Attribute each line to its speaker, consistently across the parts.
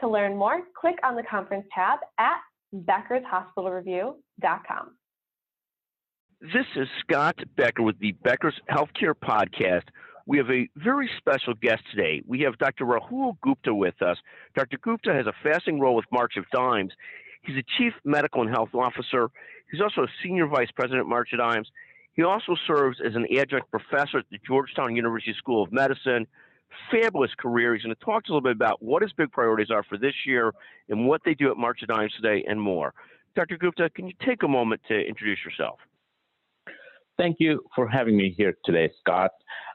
Speaker 1: To learn more, click on the conference tab at beckershospitalreview.com.
Speaker 2: This is Scott Becker with the Becker's Healthcare Podcast. We have a very special guest today. We have Dr. Rahul Gupta with us. Dr. Gupta has a fasting role with March of Dimes. He's a chief medical and health officer. He's also a senior vice president at March of Dimes. He also serves as an adjunct professor at the Georgetown University School of Medicine. Fabulous career. He's going to talk to us a little bit about what his big priorities are for this year and what they do at March of Dimes today and more. Dr. Gupta, can you take a moment to introduce yourself?
Speaker 3: Thank you for having me here today, Scott.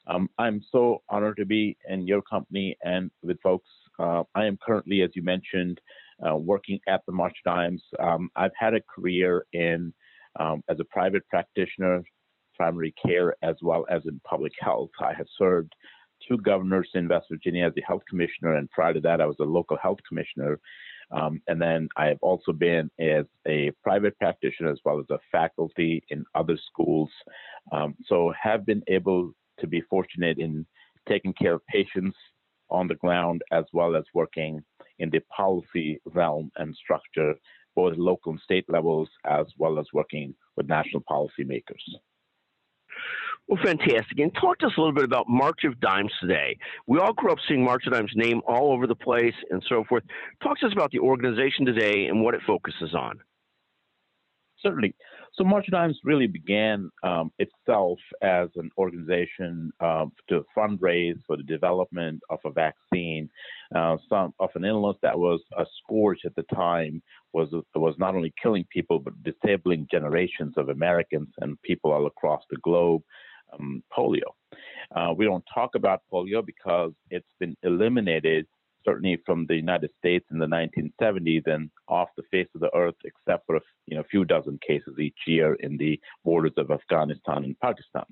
Speaker 3: Um, I'm so honored to be in your company and with folks. Uh, I am currently, as you mentioned, uh, working at the March Dimes. Um, I've had a career in um, as a private practitioner, primary care, as well as in public health. I have served two governors in West Virginia as the health commissioner, and prior to that, I was a local health commissioner. Um, and then I have also been as a private practitioner as well as a faculty in other schools. Um, so have been able to be fortunate in taking care of patients on the ground as well as working in the policy realm and structure, both local and state levels, as well as working with national policymakers.
Speaker 2: Well, fantastic. And talk to us a little bit about March of Dimes today. We all grew up seeing March of Dimes name all over the place and so forth. Talk to us about the organization today and what it focuses on.
Speaker 3: Certainly. So March of Dimes really began um, itself as an organization uh, to fundraise for the development of a vaccine, uh, some of an illness that was a scourge at the time was was not only killing people but disabling generations of Americans and people all across the globe. Um, polio. Uh, we don't talk about polio because it's been eliminated certainly from the United States in the 1970s and off the face of the earth, except for a you know, few dozen cases each year in the borders of Afghanistan and Pakistan.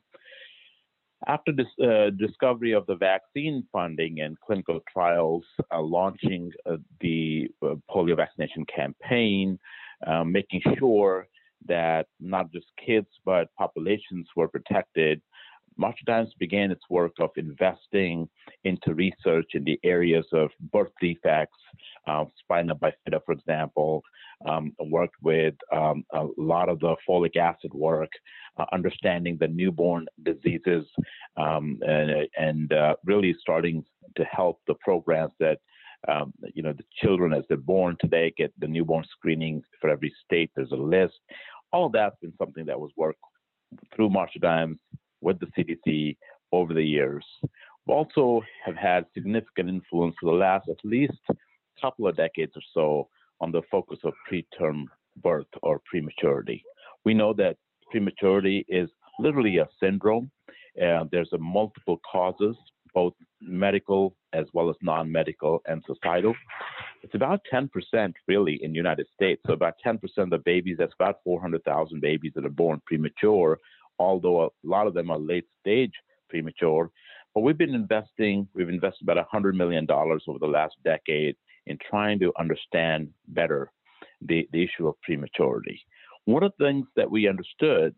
Speaker 3: After this uh, discovery of the vaccine funding and clinical trials, uh, launching uh, the uh, polio vaccination campaign, uh, making sure that not just kids but populations were protected, March Dimes began its work of investing into research in the areas of birth defects, uh, spina bifida, for example, um, worked with um, a lot of the folic acid work, uh, understanding the newborn diseases, um, and, and uh, really starting to help the programs that um, you know, the children as they're born today get the newborn screening for every state. There's a list. All that's been something that was worked through March Dimes with the CDC over the years. We also have had significant influence for the last at least couple of decades or so on the focus of preterm birth or prematurity. We know that prematurity is literally a syndrome. Uh, there's a multiple causes, both medical as well as non-medical and societal. It's about 10% really in the United States. So about 10% of the babies, that's about 400,000 babies that are born premature, although a lot of them are late stage premature. But we've been investing, we've invested about $100 million over the last decade in trying to understand better the, the issue of prematurity. One of the things that we understood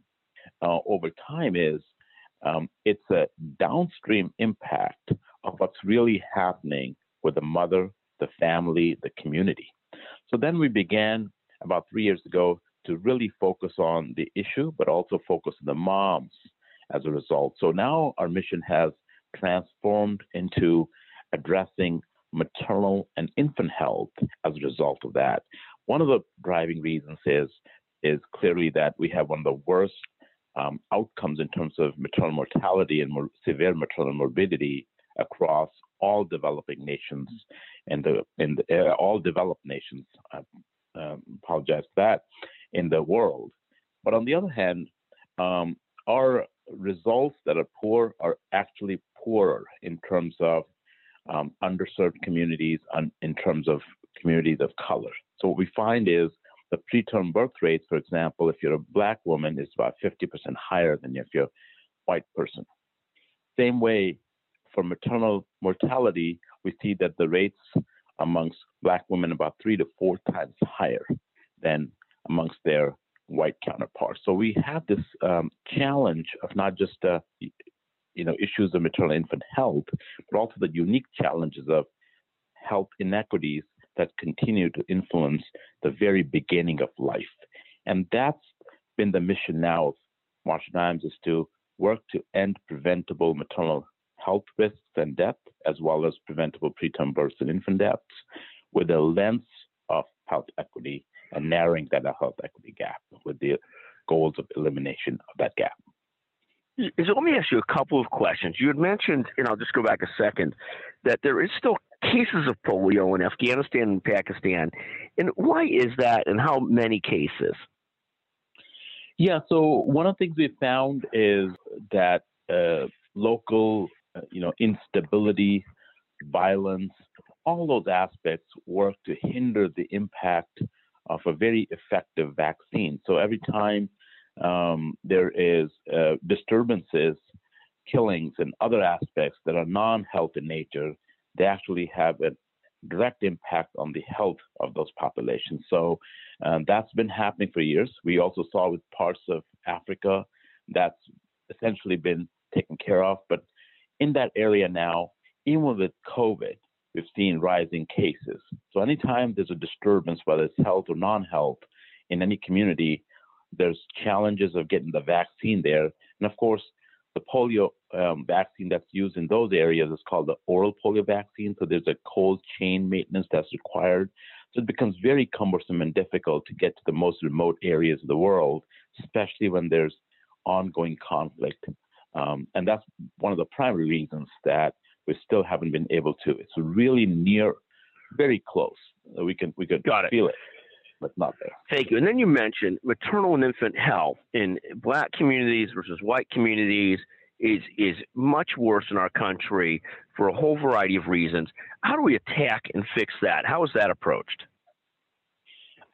Speaker 3: uh, over time is um, it's a downstream impact of what's really happening with the mother, the family, the community. So then we began about three years ago to really focus on the issue, but also focus on the moms as a result. So now our mission has transformed into addressing maternal and infant health as a result of that. One of the driving reasons is is clearly that we have one of the worst um, outcomes in terms of maternal mortality and severe maternal morbidity across all developing nations and the in the, uh, all developed nations. I um, apologize for that in the world. But on the other hand, um, our results that are poor are actually poorer in terms of um, underserved communities, and in terms of communities of color. So what we find is the preterm birth rates, for example, if you're a black woman, is about 50% higher than if you're a white person. Same way for maternal mortality, we see that the rates amongst black women about three to four times higher than amongst their white counterparts. So we have this um, challenge of not just uh, you know issues of maternal infant health, but also the unique challenges of health inequities that continue to influence the very beginning of life. And that's been the mission now of March Dimes is to work to end preventable maternal health risks and death, as well as preventable preterm births and infant deaths, with a lens of health equity and narrowing that health equity gap with the goals of elimination of that gap.
Speaker 2: So let me ask you a couple of questions. You had mentioned, and I'll just go back a second, that there is still cases of polio in Afghanistan and Pakistan. And why is that, and how many cases?
Speaker 3: Yeah, so one of the things we found is that uh, local, uh, you know, instability, violence, all those aspects work to hinder the impact of a very effective vaccine. So every time um, there is uh, disturbances, killings, and other aspects that are non-health in nature, they actually have a direct impact on the health of those populations. So um, that's been happening for years. We also saw with parts of Africa that's essentially been taken care of. But in that area now, even with COVID, we've seen rising cases. So anytime there's a disturbance, whether it's health or non-health, in any community, there's challenges of getting the vaccine there. And of course, the polio um, vaccine that's used in those areas is called the oral polio vaccine. So there's a cold chain maintenance that's required. So it becomes very cumbersome and difficult to get to the most remote areas of the world, especially when there's ongoing conflict. Um, and that's one of the primary reasons that we still haven't been able to. It's really near, very close. We can we can
Speaker 2: Got
Speaker 3: feel it, but not there.
Speaker 2: Thank you. And then you mentioned maternal and infant health in black communities versus white communities is is much worse in our country for a whole variety of reasons. How do we attack and fix that? How is that approached?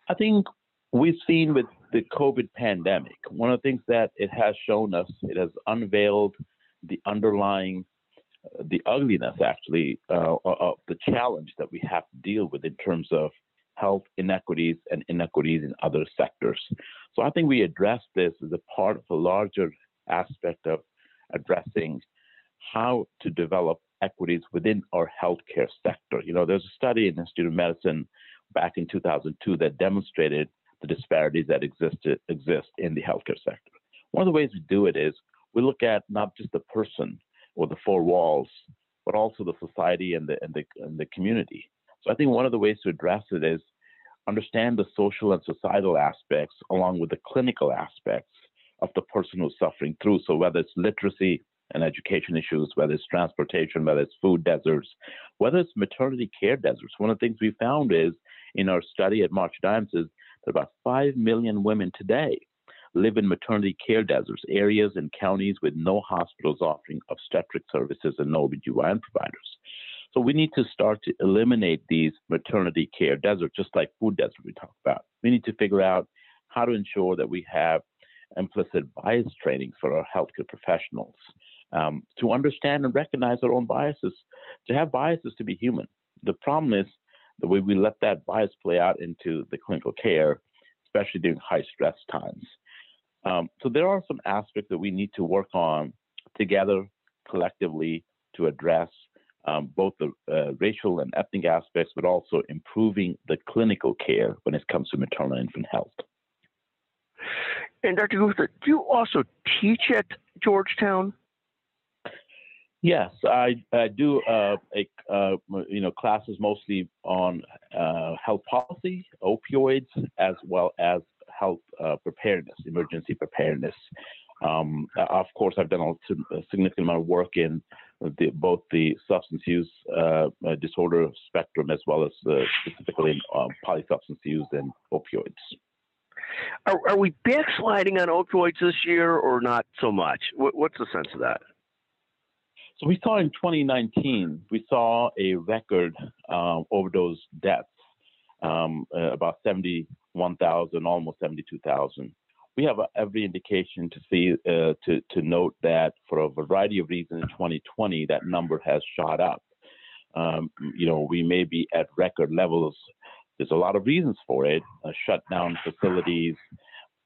Speaker 3: I think we've seen with the COVID pandemic, one of the things that it has shown us, it has unveiled the underlying, the ugliness actually uh, of the challenge that we have to deal with in terms of health inequities and inequities in other sectors. So I think we address this as a part of a larger aspect of addressing how to develop equities within our healthcare sector. You know, there's a study in the Institute of Medicine back in 2002 that demonstrated the disparities that existed, exist in the healthcare sector. One of the ways we do it is we look at not just the person or the four walls, but also the society and the, and the, and the community. So I think one of the ways to address it is understand the social and societal aspects along with the clinical aspects of the person who's suffering through. So whether it's literacy and education issues, whether it's transportation, whether it's food deserts, whether it's maternity care deserts. One of the things we found is in our study at March Dimes is that about 5 million women today live in maternity care deserts, areas and counties with no hospitals offering obstetric services and no OBGYN providers. So we need to start to eliminate these maternity care deserts, just like food deserts we talked about. We need to figure out how to ensure that we have implicit bias training for our healthcare professionals um, to understand and recognize our own biases. To have biases to be human. The problem is the way we let that bias play out into the clinical care, especially during high stress times. Um, so there are some aspects that we need to work on together collectively to address um, both the uh, racial and ethnic aspects, but also improving the clinical care when it comes to maternal and infant health.
Speaker 2: And Dr. Gupta, do you also teach at Georgetown?
Speaker 3: Yes, I, I do uh, a, uh, you know classes mostly on uh, health policy, opioids, as well as health uh, preparedness, emergency preparedness. Um, of course, I've done a, significant amount of work in the, both the substance use uh, disorder spectrum as well as uh, specifically um, polysubstance use and opioids.
Speaker 2: Are, are, we backsliding on opioids this year or not so much? What, what's the sense of that?
Speaker 3: So we saw in 2019, we saw a record um, overdose deaths um, uh, about 71,000, almost 72,000. We have uh, every indication to see uh, to to note that for a variety of reasons in 2020 that number has shot up. Um, you know, we may be at record levels. There's a lot of reasons for it: uh, shut down facilities,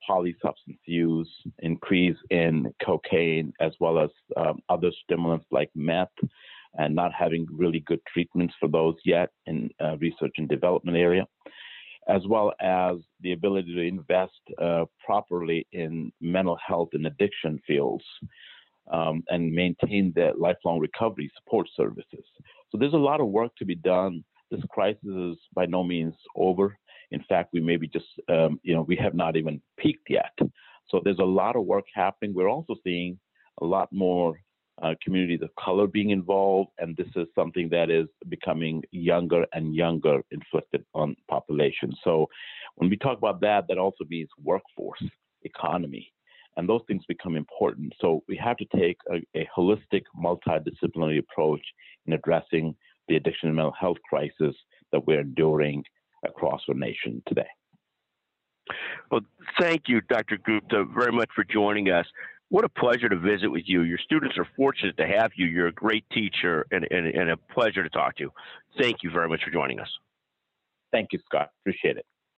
Speaker 3: polysubstance use, increase in cocaine, as well as um, other stimulants like meth, and not having really good treatments for those yet in uh, research and development area, as well as the ability to invest uh, properly in mental health and addiction fields. Um, and maintain the lifelong recovery support services. So there's a lot of work to be done. This crisis is by no means over. In fact, we maybe just, um, you know, we have not even peaked yet. So there's a lot of work happening. We're also seeing a lot more uh, communities of color being involved, and this is something that is becoming younger and younger inflicted on population. So when we talk about that, that also means workforce, economy, and those things become important. So we have to take a, a holistic, multidisciplinary approach in addressing the addiction and mental health crisis that we're enduring across our nation today.
Speaker 2: Well, thank you, Dr. Gupta, very much for joining us. What a pleasure to visit with you. Your students are fortunate to have you. You're a great teacher and, and, and a pleasure to talk to. Thank you very much for joining us.
Speaker 3: Thank you, Scott. Appreciate it.